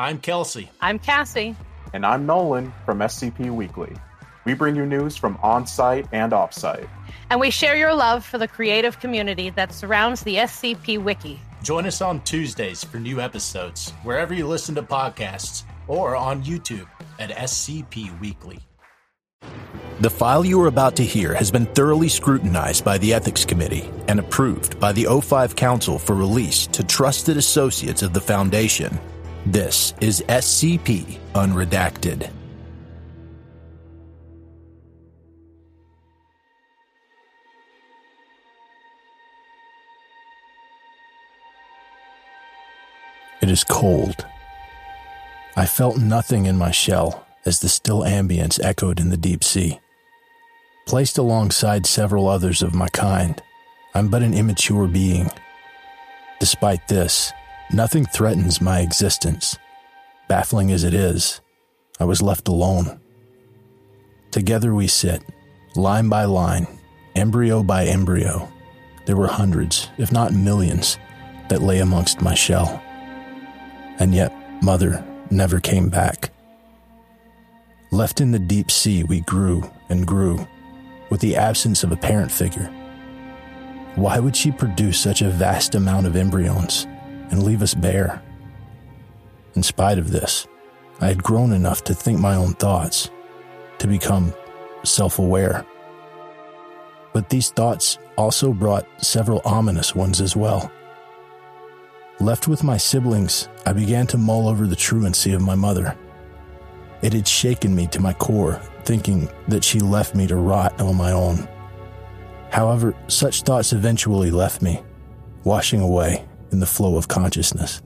I'm Kelsey. I'm Cassie. And I'm Nolan from SCP Weekly. We bring you news from on site and off site. And we share your love for the creative community that surrounds the SCP Wiki. Join us on Tuesdays for new episodes, wherever you listen to podcasts, or on YouTube at SCP Weekly. The file you are about to hear has been thoroughly scrutinized by the Ethics Committee and approved by the O5 Council for release to trusted associates of the Foundation. This is SCP Unredacted. It is cold. I felt nothing in my shell as the still ambience echoed in the deep sea. Placed alongside several others of my kind, I'm but an immature being. Despite this, nothing threatens my existence. Baffling as it is, I was left alone. Together we sit, line by line, embryo by embryo. There were hundreds, if not millions, that lay amongst my shell. And yet, Mother never came back. Left in the deep sea, we grew and grew, with the absence of a parent figure. Why would she produce such a vast amount of embryons and leave us bare? In spite of this, I had grown enough to think my own thoughts, to become self aware. But these thoughts also brought several ominous ones as well. Left with my siblings, I began to mull over the truancy of my mother. It had shaken me to my core, thinking that she left me to rot on my own. However, such thoughts eventually left me, washing away in the flow of consciousness.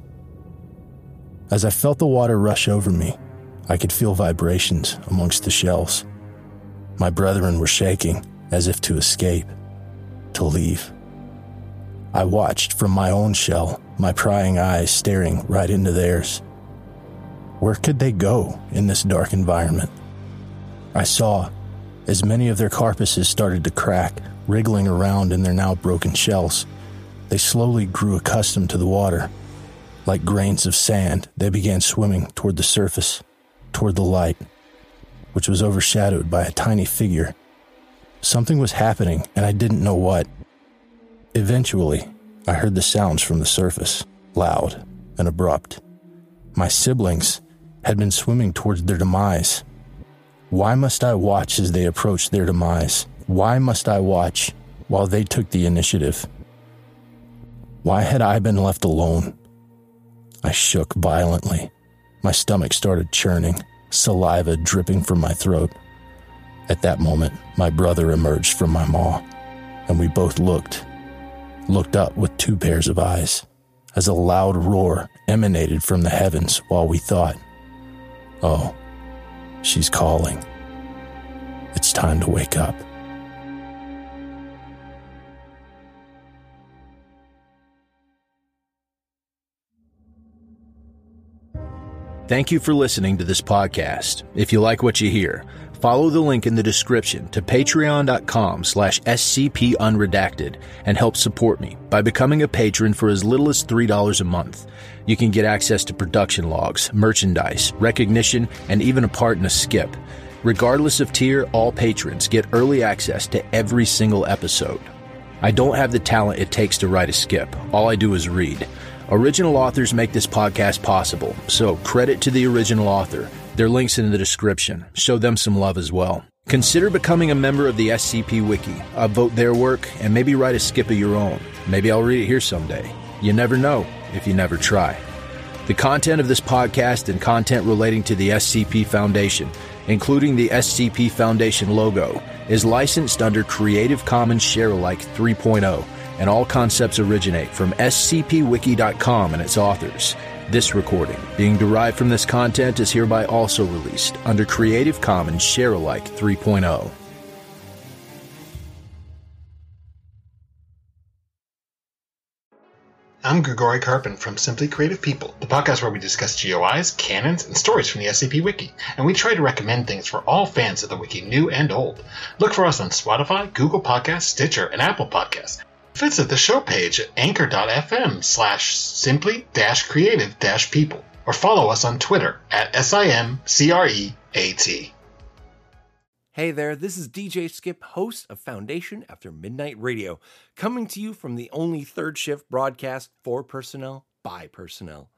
As I felt the water rush over me, I could feel vibrations amongst the shells. My brethren were shaking as if to escape, to leave. I watched from my own shell my prying eyes staring right into theirs. Where could they go in this dark environment? I saw as many of their carapaces started to crack, wriggling around in their now broken shells. They slowly grew accustomed to the water. Like grains of sand, they began swimming toward the surface, toward the light, which was overshadowed by a tiny figure. Something was happening, and I didn't know what. Eventually, I heard the sounds from the surface, loud and abrupt. My siblings had been swimming towards their demise. Why must I watch as they approached their demise? Why must I watch while they took the initiative? Why had I been left alone? I shook violently. My stomach started churning, saliva dripping from my throat. At that moment, my brother emerged from my maw, and we both looked looked up with two pairs of eyes as a loud roar emanated from the heavens while we thought, oh, she's calling. It's time to wake up. Thank you for listening to this podcast. If you like what you hear, follow the link in the description to patreon.com slash scpunredacted and help support me by becoming a patron for as little as $3 a month. You can get access to production logs, merchandise, recognition, and even a part in a skip. Regardless of tier, all patrons get early access to every single episode. I don't have the talent it takes to write a skip. All I do is read. Original authors make this podcast possible, so credit to the original author. Their links in the description. Show them some love as well. Consider becoming a member of the SCP Wiki. Uh, Upvote their work and maybe write a skip of your own. Maybe I'll read it here someday. You never know if you never try. The content of this podcast and content relating to the SCP Foundation, including the SCP Foundation logo, is licensed under Creative Commons Sharealike 3.0, and all concepts originate from scpwiki.com and its authors. This recording, being derived from this content, is hereby also released under Creative Commons Sharealike 3.0. I'm Grigori Karpin from Simply Creative People, the podcast where we discuss GOIs, canons, and stories from the SCP Wiki, and we try to recommend things for all fans of the Wiki, new and old. Look for us on Spotify, Google Podcasts, Stitcher, and Apple Podcasts. Visit the show page at anchor.fm slash simply dash creative dash people. or follow us on Twitter at SIMCREAT. Hey there, this is DJ Skip, host of Foundation After Midnight Radio, coming to you from the only third shift broadcast for personnel by personnel.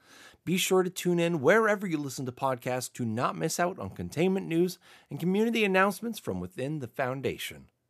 Be sure to tune in wherever you listen to podcasts to not miss out on containment news and community announcements from within the Foundation.